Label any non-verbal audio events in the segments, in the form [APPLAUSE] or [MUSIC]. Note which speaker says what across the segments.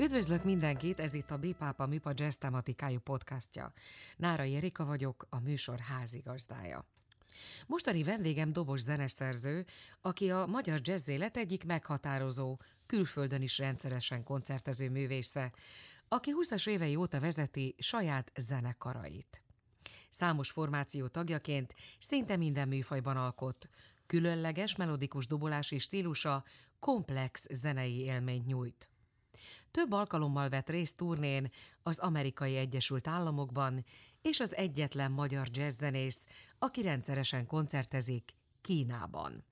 Speaker 1: Üdvözlök mindenkit, ez itt a Bipápa Műpa Jazz tematikájú podcastja. Nára Erika vagyok, a műsor házigazdája. Mostani vendégem dobos zeneszerző, aki a magyar jazz élet egyik meghatározó, külföldön is rendszeresen koncertező művésze, aki 20-as évei óta vezeti saját zenekarait. Számos formáció tagjaként szinte minden műfajban alkot, különleges melodikus dobolási stílusa komplex zenei élményt nyújt. Több alkalommal vett részt turnén az Amerikai Egyesült Államokban, és az egyetlen magyar jazzzenész, aki rendszeresen koncertezik Kínában.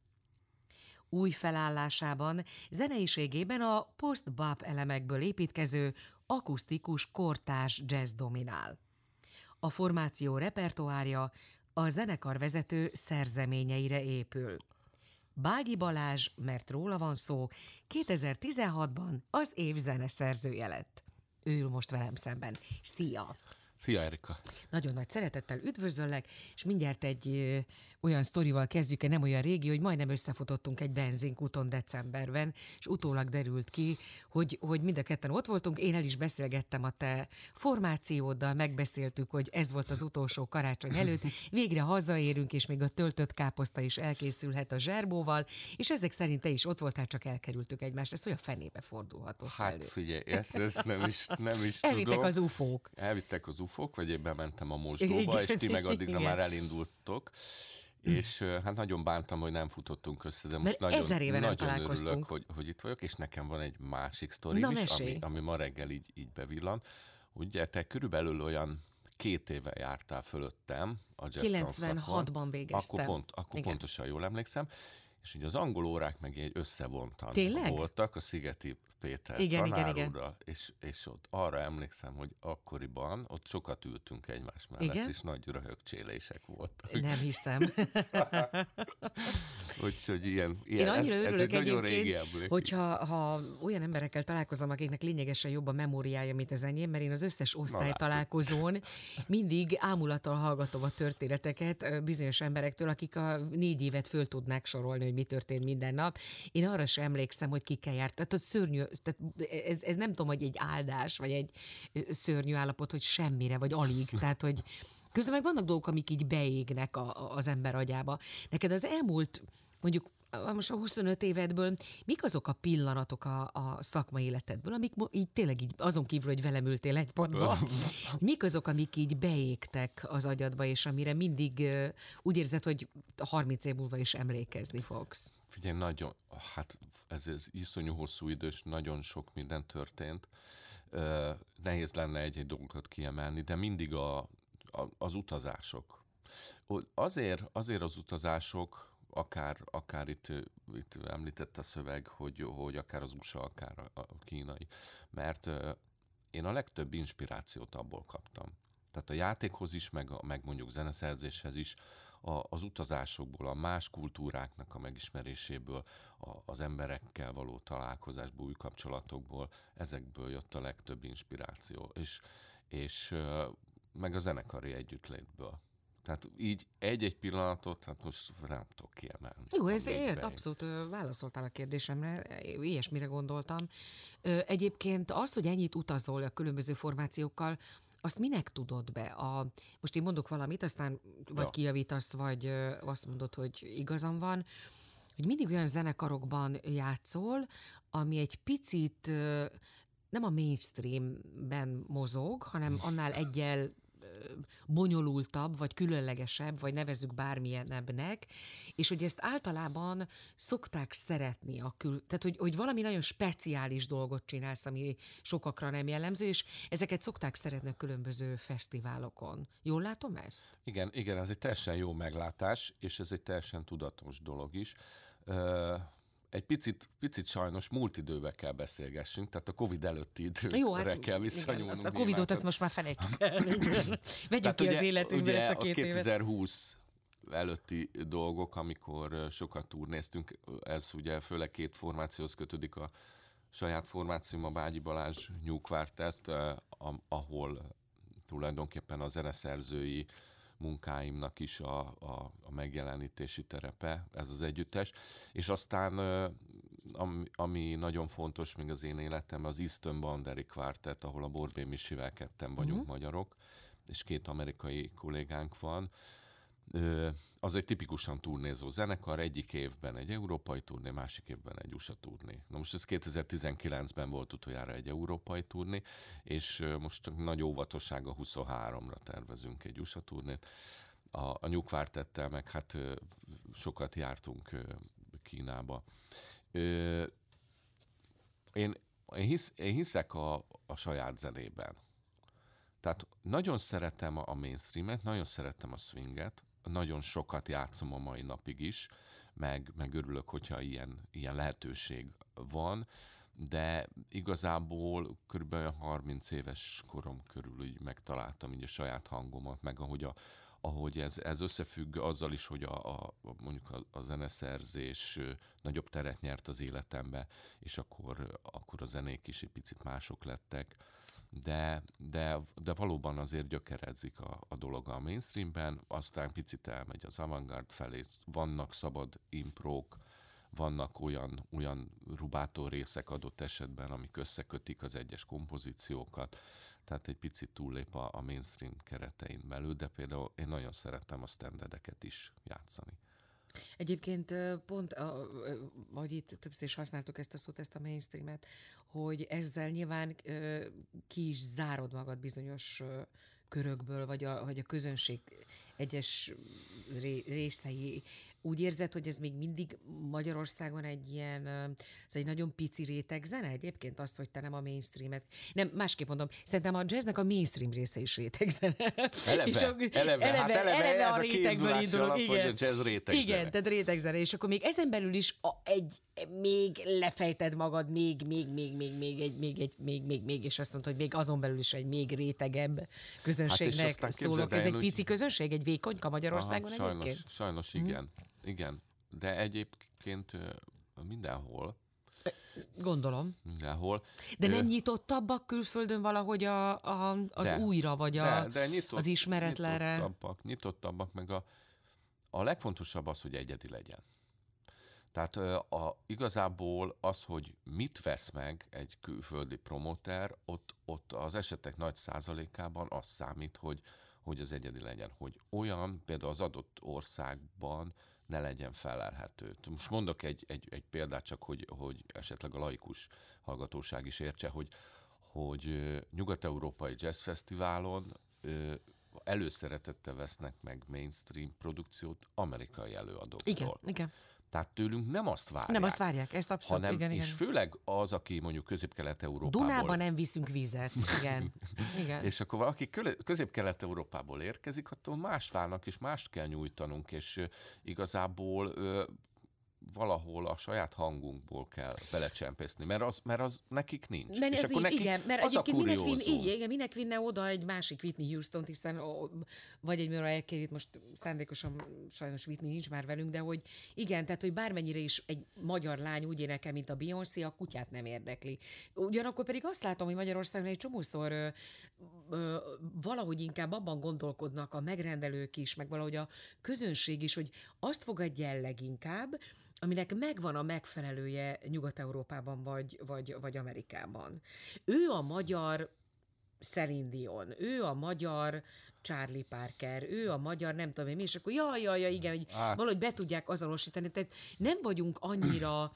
Speaker 1: Új felállásában, zeneiségében a post-bop elemekből építkező akusztikus kortárs jazz dominál. A formáció repertoárja a zenekarvezető szerzeményeire épül. Bágyi Balázs, mert róla van szó, 2016-ban az év zeneszerzője lett. Ő ül most velem szemben. Szia!
Speaker 2: Szia, Erika!
Speaker 1: Nagyon nagy szeretettel üdvözöllek, és mindjárt egy olyan sztorival kezdjük, nem olyan régi, hogy majdnem összefutottunk egy benzinkúton decemberben, és utólag derült ki, hogy, hogy mind a ketten ott voltunk, én el is beszélgettem a te formációddal, megbeszéltük, hogy ez volt az utolsó karácsony előtt, végre hazaérünk, és még a töltött káposzta is elkészülhet a zserbóval, és ezek szerint te is ott voltál, csak elkerültük egymást. Ez olyan fenébe fordulhatott
Speaker 2: Hát
Speaker 1: elő.
Speaker 2: figyelj, ezt, ezt nem is, nem is
Speaker 1: Elvittek
Speaker 2: tudom.
Speaker 1: az ufók.
Speaker 2: Elvittek az ufók, vagy én bementem a mosdóba,
Speaker 1: Igen,
Speaker 2: és ti meg addigra
Speaker 1: igen.
Speaker 2: már elindultok. És hát nagyon bántam, hogy nem futottunk össze, de most
Speaker 1: Mert
Speaker 2: nagyon,
Speaker 1: ezer éve nem
Speaker 2: nagyon
Speaker 1: találkoztunk.
Speaker 2: örülök, hogy, hogy itt vagyok, és nekem van egy másik sztorim
Speaker 1: Na,
Speaker 2: is,
Speaker 1: mesélj.
Speaker 2: ami, ami ma reggel így, így bevillan. Ugye te körülbelül olyan két éve jártál fölöttem a jazz
Speaker 1: 96-ban
Speaker 2: tanszakon.
Speaker 1: végeztem.
Speaker 2: Akkor, pont, akkor
Speaker 1: Igen.
Speaker 2: pontosan jól emlékszem. És ugye az angol órák meg egy összevontan
Speaker 1: Tényleg?
Speaker 2: voltak a Szigeti Péter
Speaker 1: Igen, igen, igen.
Speaker 2: és, és ott arra emlékszem, hogy akkoriban ott sokat ültünk egymás mellett,
Speaker 1: Igen?
Speaker 2: és nagy röhögcsélések voltak.
Speaker 1: Nem hiszem. [LAUGHS]
Speaker 2: Úgyhogy ilyen,
Speaker 1: Én
Speaker 2: ilyen
Speaker 1: annyira
Speaker 2: ez, ez
Speaker 1: örülök
Speaker 2: egy nagyon régi emlék.
Speaker 1: hogyha ha olyan emberekkel találkozom, akiknek lényegesen jobb a memóriája, mint az enyém, mert én az összes osztály
Speaker 2: látod.
Speaker 1: találkozón mindig ámulattal hallgatom a történeteket bizonyos emberektől, akik a négy évet föl tudnák sorolni, hogy mi történt minden nap. Én arra sem emlékszem, hogy kikkel járt. Tehát ott szörnyű, tehát ez, ez nem tudom, hogy egy áldás, vagy egy szörnyű állapot, hogy semmire, vagy alig. Tehát, hogy Közben meg vannak dolgok, amik így beégnek a, a- az ember agyába. Neked az elmúlt, mondjuk most a 25 évedből, mik azok a pillanatok a, a szakmai életedből, amik így tényleg így azon kívül, hogy velem ültél egy padba, [LAUGHS] mik azok, amik így beégtek az agyadba, és amire mindig úgy érzed, hogy 30 év múlva is emlékezni fogsz?
Speaker 2: Figyelj, nagyon, hát ez, ez iszonyú hosszú idős, nagyon sok minden történt. Nehéz lenne egy-egy dolgokat kiemelni, de mindig a, a, az utazások. Azért, azért az utazások, akár, akár itt, itt említett a szöveg, hogy, hogy akár az USA, akár a, kínai, mert én a legtöbb inspirációt abból kaptam. Tehát a játékhoz is, meg, meg mondjuk zeneszerzéshez is, a, az utazásokból, a más kultúráknak a megismeréséből, a, az emberekkel való találkozásból, új kapcsolatokból, ezekből jött a legtöbb inspiráció. És, és meg a zenekari együttlétből. Tehát így egy-egy pillanatot, hát most nem tudok kiemelni.
Speaker 1: Jó, ez ért, abszolút válaszoltál a kérdésemre, ilyesmire gondoltam. Egyébként az, hogy ennyit utazol a különböző formációkkal, azt minek tudod be? A, most én mondok valamit, aztán vagy
Speaker 2: Ja.
Speaker 1: ja. kijavítasz, vagy azt mondod, hogy igazam van, hogy mindig olyan zenekarokban játszol, ami egy picit nem a mainstreamben mozog, hanem annál egyel bonyolultabb, vagy különlegesebb, vagy nevezzük bármilyenebbnek, és hogy ezt általában szokták szeretni a kül... Tehát, hogy, hogy valami nagyon speciális dolgot csinálsz, ami sokakra nem jellemző, és ezeket szokták szeretni a különböző fesztiválokon. Jól látom ezt?
Speaker 2: Igen, igen, ez egy teljesen jó meglátás, és ez egy teljesen tudatos dolog is. Ö, egy picit, picit sajnos múlt időbe kell beszélgessünk, tehát a Covid előtti időre
Speaker 1: Jó, hát
Speaker 2: kell
Speaker 1: igen,
Speaker 2: visszanyúlnunk.
Speaker 1: azt a Covidot azt most már felejtsük el. [LAUGHS] Vegyük
Speaker 2: Tehát
Speaker 1: ki az
Speaker 2: ugye-
Speaker 1: életünkből
Speaker 2: ugye
Speaker 1: ezt a két
Speaker 2: a
Speaker 1: évet.
Speaker 2: 2020 előtti dolgok, amikor sokat turnéztünk, ez ugye főleg két formációhoz kötődik a saját formációm, a Bágyi Balázs a- ahol tulajdonképpen a zeneszerzői munkáimnak is a, a, a megjelenítési terepe, ez az együttes. És aztán ami, ami nagyon fontos még az én életemben, az Easton Banderi Quartet, ahol a Borbé Misivel ketten vagyunk uh-huh. magyarok, és két amerikai kollégánk van. Az egy tipikusan turnézó zenekar, egyik évben egy európai turné, másik évben egy USA turné. Na most ez 2019-ben volt utoljára egy európai turné, és most csak nagy óvatossága 23-ra tervezünk egy USA turnét. A, a New Quartettel meg hát sokat jártunk Kínába. Én, én, hisz, én hiszek a, a saját zenében. Tehát nagyon szeretem a mainstreamet, nagyon szeretem a swinget, nagyon sokat játszom a mai napig is, meg, meg örülök, hogyha ilyen, ilyen lehetőség van, de igazából kb. 30 éves korom körül úgy megtaláltam így a saját hangomat, meg ahogy, a, ahogy ez, ez összefügg azzal is, hogy a, a, mondjuk a, a zeneszerzés nagyobb teret nyert az életembe, és akkor, akkor a zenék is egy picit mások lettek de, de, de valóban azért gyökeredzik a, a dolog a mainstreamben, aztán picit elmegy az avantgárd felé, vannak szabad imprók, vannak olyan, olyan rubátó részek adott esetben, amik összekötik az egyes kompozíciókat, tehát egy picit túllép a, a mainstream keretein belül, de például én nagyon szerettem a standardeket is játszani.
Speaker 1: Egyébként pont, ahogy itt többször is használtuk ezt a szót, ezt a mainstreamet, hogy ezzel nyilván ki is zárod magad bizonyos körökből, vagy a, vagy a közönség egyes részei úgy érzed, hogy ez még mindig Magyarországon egy ilyen, ez egy nagyon pici réteg zene egyébként azt, hogy te nem a mainstreamet. Nem, másképp mondom, szerintem a jazznek a mainstream része is réteg zene.
Speaker 2: Eleve, és a, eleve, eleve, hát eleve, eleve a rétegből indulok. Alap, igen,
Speaker 1: a jazz réteg igen zene. tehát réteg zene. És akkor még ezen belül is a, egy, még lefejted magad, még, még, még, még, még, egy, még, egy, még, még, még, és azt mondod, hogy még azon belül is egy még rétegebb közönségnek hát szólok. Ez egy pici közönség, egy vékonyka Magyarországon
Speaker 2: Aha, sajnos,
Speaker 1: egyébként?
Speaker 2: Sajnos igen. Hm? Igen, de egyébként mindenhol.
Speaker 1: Gondolom.
Speaker 2: Mindenhol.
Speaker 1: De nem nyitottabbak külföldön valahogy a, a, az de, újra, vagy a, de, de nyitott, az ismeretlenre?
Speaker 2: Nyitottabbak, nyitottabbak, meg a, a legfontosabb az, hogy egyedi legyen. Tehát a, igazából az, hogy mit vesz meg egy külföldi promoter, ott, ott az esetek nagy százalékában az számít, hogy, hogy az egyedi legyen. Hogy olyan, például az adott országban ne legyen felelhető. Most mondok egy, egy, egy példát csak, hogy, hogy esetleg a laikus hallgatóság is értse, hogy, hogy Nyugat-Európai Jazz Fesztiválon előszeretettel vesznek meg mainstream produkciót amerikai előadóktól.
Speaker 1: Igen, igen.
Speaker 2: Tehát tőlünk nem azt várják.
Speaker 1: Nem azt várják, ezt abszolút, hanem, igen, igen.
Speaker 2: És főleg az, aki mondjuk Közép-Kelet-Európából...
Speaker 1: Dunában nem viszünk vizet, igen. [LAUGHS] igen.
Speaker 2: és akkor valaki Közép-Kelet-Európából érkezik, attól más várnak, és mást kell nyújtanunk, és igazából valahol a saját hangunkból kell belecsempészni, mert az, mert az nekik nincs.
Speaker 1: Mert és akkor így, nekik igen, mert az egyébként minek, vin, így, igen, minek vinne oda egy másik Whitney Houston, hiszen ó, vagy egy Mariah carey most szándékosan sajnos Whitney nincs már velünk, de hogy igen, tehát hogy bármennyire is egy magyar lány úgy énekel, mint a Beyoncé, a kutyát nem érdekli. Ugyanakkor pedig azt látom, hogy Magyarországon egy csomószor ö, ö, valahogy inkább abban gondolkodnak a megrendelők is, meg valahogy a közönség is, hogy azt fogadja el leginkább, aminek megvan a megfelelője Nyugat-Európában vagy, vagy, vagy Amerikában. Ő a magyar Celine Dion, ő a magyar Charlie Parker, ő a magyar nem tudom én mi, és akkor jaj, jaj, jaj igen, hogy hát. valahogy be tudják azonosítani. Tehát nem vagyunk annyira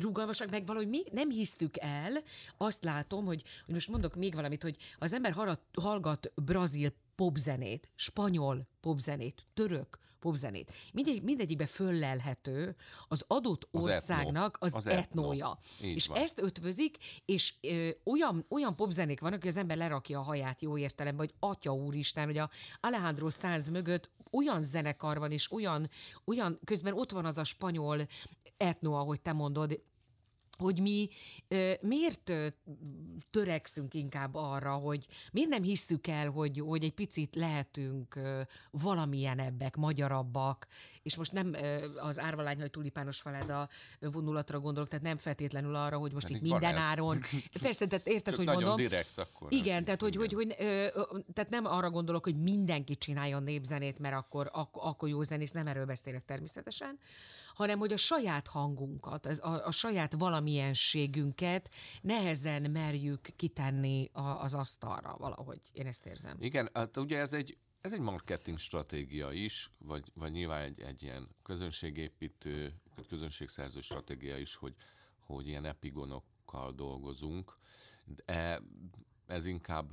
Speaker 1: rugalmasak, meg valahogy még nem hisztük el, azt látom, hogy, hogy most mondok még valamit, hogy az ember hallgat brazil popzenét, spanyol popzenét, török popzenét. Mindegy, mindegyikbe föllelhető az adott az országnak etno. az, az etnója. Etno. És van. ezt ötvözik, és ö, olyan, olyan popzenék vannak, hogy az ember lerakja a haját jó értelemben, hogy atya úristen, hogy a Alejandro Sanz mögött olyan zenekar van, és olyan, olyan, közben ott van az a spanyol etno, ahogy te mondod, hogy mi miért törekszünk inkább arra, hogy miért nem hisszük el, hogy, hogy egy picit lehetünk ö, valamilyenebbek, magyarabbak, és most nem az árvalány, hogy tulipános faláda vonulatra gondolok, tehát nem feltétlenül arra, hogy most Pedig itt minden áron. [LAUGHS] Persze, tehát érted,
Speaker 2: Csak
Speaker 1: hogy
Speaker 2: nagyon
Speaker 1: mondom.
Speaker 2: direkt akkor.
Speaker 1: Igen, tehát hogy, hogy, hogy tehát nem arra gondolok, hogy mindenki csináljon népzenét, mert akkor, ak- akkor jó zenész, nem erről beszélek természetesen, hanem hogy a saját hangunkat, az, a, a saját valamienségünket nehezen merjük kitenni a, az asztalra valahogy. Én ezt érzem.
Speaker 2: Igen, hát ugye ez egy, ez egy marketing stratégia is, vagy, vagy nyilván egy, egy ilyen közönségépítő, közönségszerző stratégia is, hogy, hogy ilyen epigonokkal dolgozunk. De ez inkább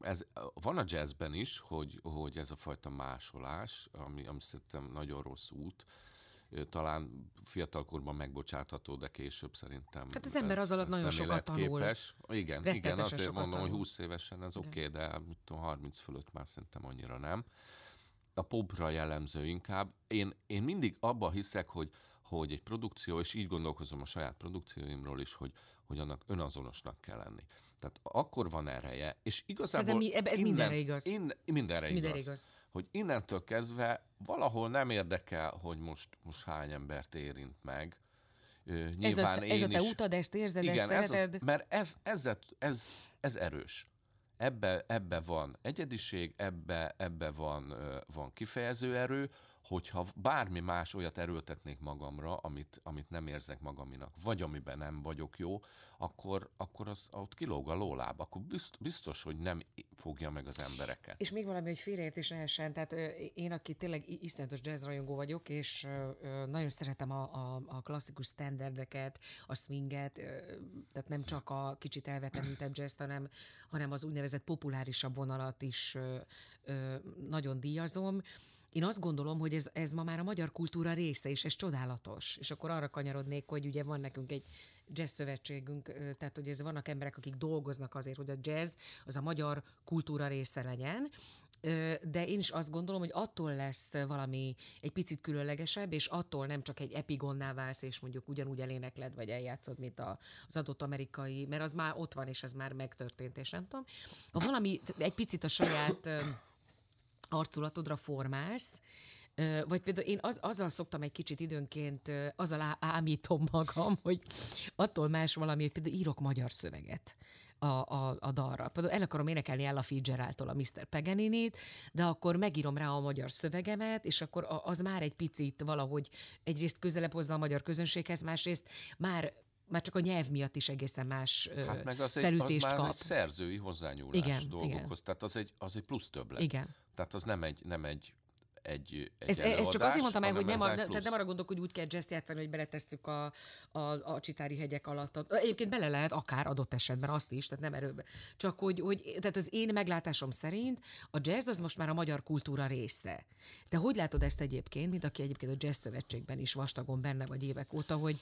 Speaker 2: ez, van a jazzben is, hogy, hogy ez a fajta másolás, ami, ami szerintem nagyon rossz út, talán fiatalkorban megbocsátható, de később szerintem.
Speaker 1: Hát az ember az alatt nagyon sokat tanul.
Speaker 2: Igen, igen, azért mondom, tanul. hogy 20 évesen ez oké, okay, de mit tudom, 30 fölött már szerintem annyira nem. A popra jellemző inkább. Én, én mindig abba hiszek, hogy, hogy egy produkció, és így gondolkozom a saját produkcióimról is, hogy, hogy annak önazonosnak kell lenni. Tehát akkor van ereje, és igazából...
Speaker 1: mi, ez innen, mindenre igaz.
Speaker 2: In, mindenre, mindenre igaz. igaz. Hogy innentől kezdve valahol nem érdekel, hogy most, most hány embert érint meg.
Speaker 1: nyilván ez, a, ez a te is, utad, ezt érzed, igen, ezt szereted?
Speaker 2: Ez az, mert ez, ez, ez, ez erős. Ebbe, ebbe van egyediség, ebbe, ebbe van, van kifejező erő, hogyha bármi más olyat erőltetnék magamra, amit, amit nem érzek magaminak, vagy amiben nem vagyok jó, akkor, akkor az ott kilóg a lóláb, akkor biztos, hogy nem fogja meg az embereket.
Speaker 1: És még valami, hogy félreértés lehessen, tehát én, aki tényleg iszonyatos jazzrajongó vagyok, és nagyon szeretem a, a, a klasszikus standardeket, a swinget, tehát nem csak a kicsit elvetemültebb jazz, hanem, hanem az úgynevezett populárisabb vonalat is nagyon díjazom, én azt gondolom, hogy ez, ez ma már a magyar kultúra része, és ez csodálatos. És akkor arra kanyarodnék, hogy ugye van nekünk egy jazz szövetségünk, tehát hogy ez vannak emberek, akik dolgoznak azért, hogy a jazz az a magyar kultúra része legyen, de én is azt gondolom, hogy attól lesz valami egy picit különlegesebb, és attól nem csak egy epigonná válsz, és mondjuk ugyanúgy elénekled, vagy eljátszod, mint az adott amerikai, mert az már ott van, és ez már megtörtént, és nem tudom. Ha valami egy picit a saját arculatodra formálsz, vagy például én az, azzal szoktam egy kicsit időnként, azzal ámítom magam, hogy attól más valami, hogy például írok magyar szöveget a, a, a dalra. Például el akarom énekelni Ella Fitzgeraldtól a Mr. Paganini-t, de akkor megírom rá a magyar szövegemet, és akkor az már egy picit valahogy egyrészt közelebb hozza a magyar közönséghez, másrészt már már csak a nyelv miatt is egészen más hát meg az felütést egy, az kap. Már egy
Speaker 2: szerzői hozzányúlás igen, dolgokhoz, igen. tehát az egy, az egy plusz többlet.
Speaker 1: Igen.
Speaker 2: Tehát az nem egy, nem egy egy, egy
Speaker 1: ez, ez csak azért mondtam el, hogy nem, a, tehát nem arra gondolok, hogy úgy kell jazz játszani, hogy beletesszük a, a, a csitári hegyek alatt. Egyébként bele lehet akár adott esetben azt is, tehát nem erőben. Csak hogy, hogy tehát az én meglátásom szerint a jazz az most már a magyar kultúra része. Te hogy látod ezt egyébként, mint aki egyébként a jazz szövetségben is vastagon benne vagy évek óta, hogy,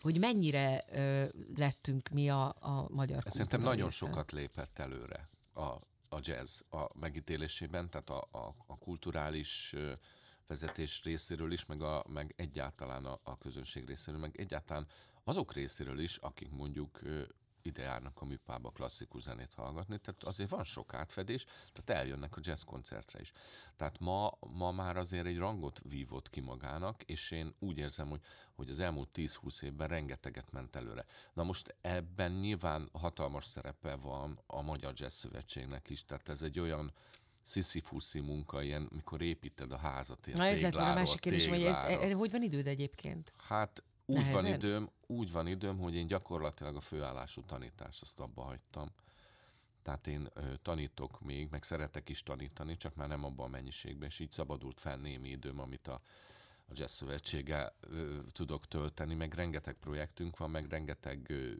Speaker 1: hogy mennyire ö, lettünk mi a, a magyar kultúra
Speaker 2: Szerintem
Speaker 1: része?
Speaker 2: nagyon sokat lépett előre a, a jazz a megítélésében, tehát a, a, a kulturális vezetés részéről is, meg, a, meg egyáltalán a, a közönség részéről, meg egyáltalán azok részéről is, akik mondjuk ide járnak a műpába klasszikus zenét hallgatni, tehát azért van sok átfedés, tehát eljönnek a jazz koncertre is. Tehát ma, ma már azért egy rangot vívott ki magának, és én úgy érzem, hogy, hogy az elmúlt 10-20 évben rengeteget ment előre. Na most ebben nyilván hatalmas szerepe van a Magyar Jazz Szövetségnek is, tehát ez egy olyan sziszifuszi munka, ilyen, mikor építed a házat.
Speaker 1: Na ez lett a másik kérdés, hogy ez, erre hogy van időd egyébként?
Speaker 2: Hát úgy Nehezen? van időm, úgy van időm, hogy én gyakorlatilag a főállású tanítást azt abba hagytam. Tehát én ö, tanítok még, meg szeretek is tanítani, csak már nem abban a mennyiségben, és így szabadult fel némi időm, amit a, a Jazz Szövetséggel ö, tudok tölteni, meg rengeteg projektünk van, meg rengeteg ö,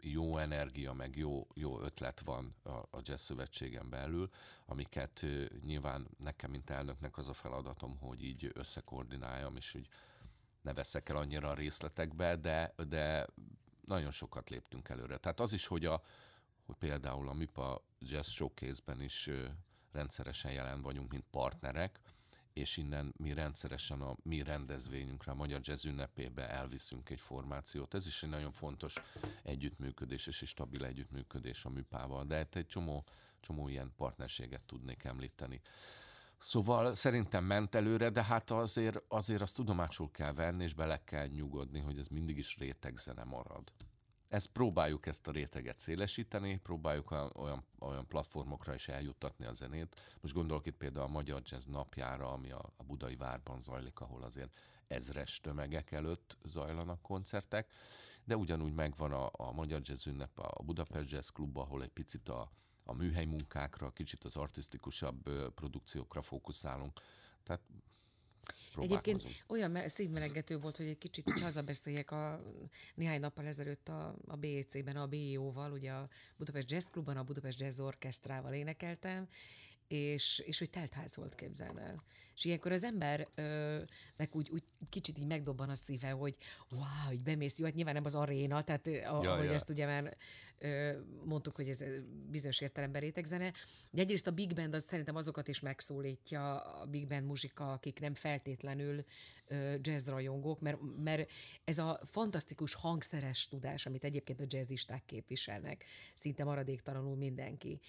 Speaker 2: jó energia, meg jó, jó ötlet van a, a Jazz Szövetségen belül, amiket ö, nyilván nekem, mint elnöknek az a feladatom, hogy így összekoordináljam, és hogy ne veszek el annyira a részletekbe, de, de nagyon sokat léptünk előre. Tehát az is, hogy, a, hogy például a MIPA Jazz Showcase-ben is rendszeresen jelen vagyunk, mint partnerek, és innen mi rendszeresen a mi rendezvényünkre, a Magyar Jazz ünnepébe elviszünk egy formációt. Ez is egy nagyon fontos együttműködés, és egy stabil együttműködés a műpával, de egy csomó, csomó ilyen partnerséget tudnék említeni. Szóval szerintem ment előre, de hát azért, azért azt tudomásul kell venni, és bele kell nyugodni, hogy ez mindig is rétegzene marad. ezt próbáljuk ezt a réteget szélesíteni, próbáljuk olyan, olyan, olyan platformokra is eljuttatni a zenét. Most gondolok itt például a Magyar Jazz napjára, ami a, a Budai Várban zajlik, ahol azért ezres tömegek előtt zajlanak koncertek, de ugyanúgy megvan a, a Magyar Jazz ünnep a Budapest Jazz Klub, ahol egy picit a, a műhely munkákra, kicsit az artisztikusabb produkciókra fókuszálunk. Tehát
Speaker 1: Egyébként olyan szívmelengető volt, hogy egy kicsit hazabeszéljek a néhány nappal ezelőtt a, a BEC-ben, a BEO-val, ugye a Budapest Jazz Klubban, a Budapest Jazz Orkestrával énekeltem, és, és hogy teltház volt, képzeld el. És ilyenkor az embernek úgy, úgy kicsit így megdobban a szíve, hogy wow, hogy bemész, jó, hát nyilván nem az aréna, tehát ja, ahogy ja. ezt ugye már mondtuk, hogy ez bizonyos értelemben rétegzene, de egyrészt a Big Band az szerintem azokat is megszólítja, a Big Band muzsika, akik nem feltétlenül jazz rajongók, mert, mert ez a fantasztikus hangszeres tudás, amit egyébként a jazzisták képviselnek, szinte maradéktalanul mindenki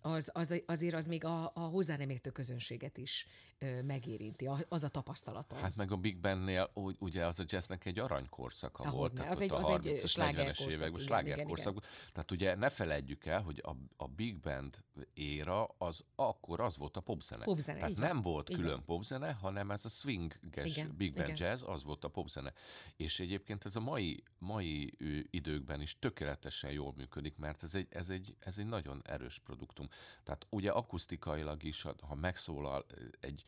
Speaker 1: az, az, azért az még a, a hozzá nem értő közönséget is ö, megérinti, az a tapasztalata.
Speaker 2: Hát meg a Big Bandnél ugye az a jazznek egy aranykorszaka Ahogy volt.
Speaker 1: Ne. Az egy, az a egy slágerkorszak.
Speaker 2: években, slágerkorszak. Tehát ugye ne feledjük el, hogy a, a Big Band éra az akkor az volt a popzene.
Speaker 1: popzene
Speaker 2: Tehát nem volt igen. külön popzene, hanem ez a swinges Big Band igen. jazz, az volt a popzene. És egyébként ez a mai, mai időkben is tökéletesen jól működik, mert ez egy, ez egy, ez egy nagyon erős produktum. Tehát ugye akusztikailag is, ha megszólal egy,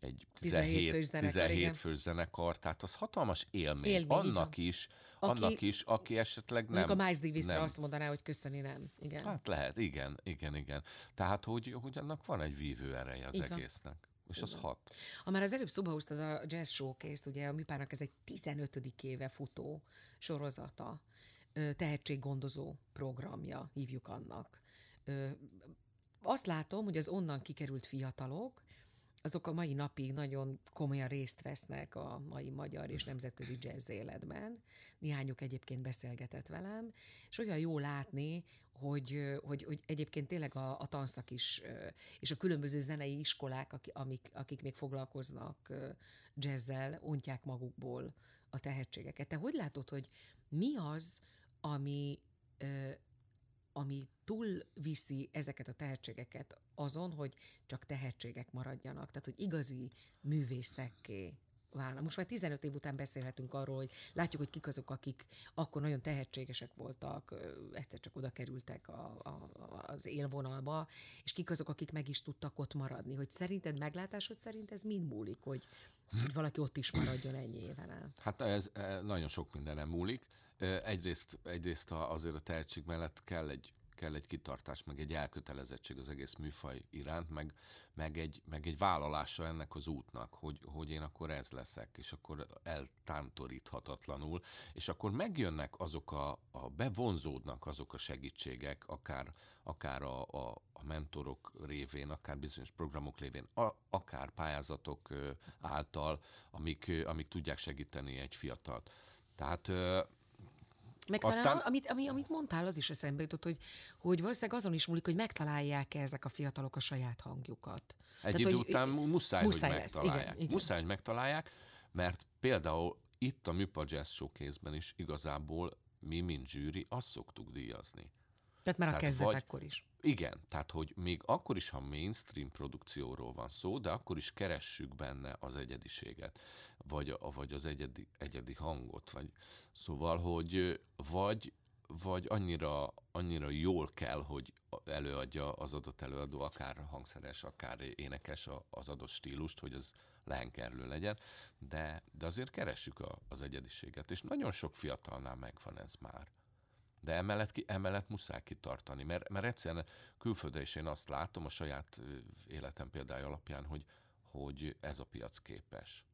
Speaker 2: egy 17, 17 fős 17 fős zenekar, tehát az hatalmas élmény. élmény annak is, aki, annak is, aki esetleg nem...
Speaker 1: a Miles Davisra nem. azt mondaná, hogy köszöni nem. Igen.
Speaker 2: Hát lehet, igen, igen, igen. Tehát, hogy, hogy annak van egy vívő ereje az Igen. egésznek. És az hat.
Speaker 1: Ha már az előbb szóba hoztad a Jazz Showcase-t, ugye a Mipának ez egy 15. éve futó sorozata, tehetséggondozó programja, hívjuk annak azt látom, hogy az onnan kikerült fiatalok, azok a mai napig nagyon komolyan részt vesznek a mai magyar és nemzetközi jazz életben. Néhányuk egyébként beszélgetett velem, és olyan jó látni, hogy, hogy, hogy egyébként tényleg a, a tanszak is, és a különböző zenei iskolák, akik, akik még foglalkoznak jazzzel, ontják magukból a tehetségeket. Te hogy látod, hogy mi az, ami ami túl viszi ezeket a tehetségeket azon, hogy csak tehetségek maradjanak. Tehát, hogy igazi művészekké válnak. Most már 15 év után beszélhetünk arról, hogy látjuk, hogy kik azok, akik akkor nagyon tehetségesek voltak, egyszer csak oda kerültek a, a, az élvonalba, és kik azok, akik meg is tudtak ott maradni. Hogy szerinted, meglátásod szerint ez mind múlik, hogy, hogy valaki ott is maradjon ennyi éven át?
Speaker 2: Hát ez nagyon sok mindenem múlik. Egyrészt, egyrészt azért a tehetség mellett kell egy kell egy kitartás, meg egy elkötelezettség az egész műfaj iránt, meg, meg, egy, meg egy vállalása ennek az útnak, hogy, hogy én akkor ez leszek, és akkor eltántoríthatatlanul, és akkor megjönnek azok a, a bevonzódnak azok a segítségek, akár, akár a, a, a mentorok révén, akár bizonyos programok révén, a, akár pályázatok által, amik, amik tudják segíteni egy fiatalt. Tehát
Speaker 1: meg Aztán... talán, amit, ami, amit mondtál, az is eszembe jutott, hogy, hogy valószínűleg azon is múlik, hogy megtalálják ezek a fiatalok a saját hangjukat.
Speaker 2: Egy Tehát, idő hogy, után muszáj, muszáj hogy lesz. megtalálják. Igen, igen. Muszáj, hogy megtalálják, mert például itt a Műpa Jazz Showcase-ben is igazából mi, mint zsűri, azt szoktuk díjazni.
Speaker 1: Tehát már tehát a kezdetekkor is.
Speaker 2: Igen, tehát hogy még akkor is, ha mainstream produkcióról van szó, de akkor is keressük benne az egyediséget, vagy, vagy az egyedi, egyedi hangot, vagy szóval, hogy vagy vagy annyira, annyira jól kell, hogy előadja az adott előadó, akár hangszeres, akár énekes az adott stílust, hogy az lehenkerlő legyen, de, de azért keressük a, az egyediséget, és nagyon sok fiatalnál megvan ez már. De emellett, ki, emellett muszáj kitartani, mert, mert egyszerűen külföldre is én azt látom a saját életem példája alapján, hogy, hogy ez a piac képes.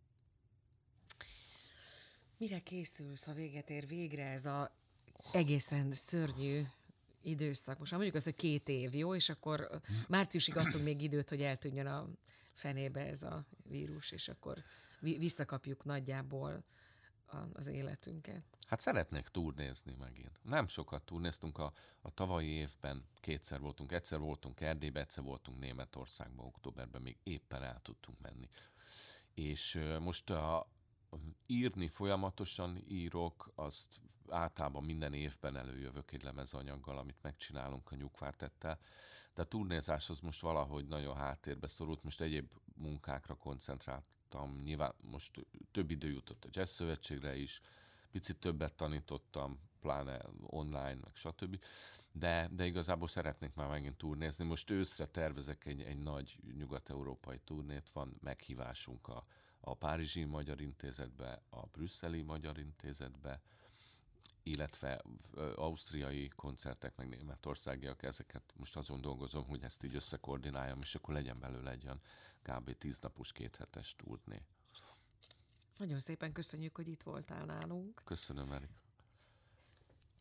Speaker 1: Mire készülsz, ha véget ér végre ez a egészen szörnyű időszak? Most már mondjuk az, hogy két év, jó? És akkor márciusig adtunk még időt, hogy eltűnjön a fenébe ez a vírus, és akkor visszakapjuk nagyjából az életünket.
Speaker 2: Hát szeretnék turnézni megint. Nem sokat turnéztunk a, a tavalyi évben, kétszer voltunk, egyszer voltunk Erdélybe, egyszer voltunk Németországban, októberben még éppen el tudtunk menni. És most a, írni folyamatosan írok, azt általában minden évben előjövök egy lemezanyaggal, amit megcsinálunk a nyugvártettel, de a turnézás az most valahogy nagyon háttérbe szorult, most egyéb munkákra koncentráltam, nyilván most több idő jutott a Jazz Szövetségre is, picit többet tanítottam, pláne online, meg stb. De, de igazából szeretnék már megint turnézni. Most őszre tervezek egy, egy nagy nyugat-európai turnét, van meghívásunk a, a Párizsi Magyar Intézetbe, a Brüsszeli Magyar Intézetbe, illetve ausztriai koncertek, meg németországiak, ezeket most azon dolgozom, hogy ezt így összekoordináljam, és akkor legyen belőle egy olyan kb. tíznapos, kéthetes turné.
Speaker 1: Nagyon szépen köszönjük, hogy itt voltál nálunk.
Speaker 2: Köszönöm, Erik.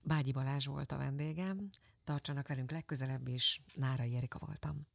Speaker 1: Bágyi Balázs volt a vendégem. Tartsanak velünk legközelebb is. Nárai Erika voltam.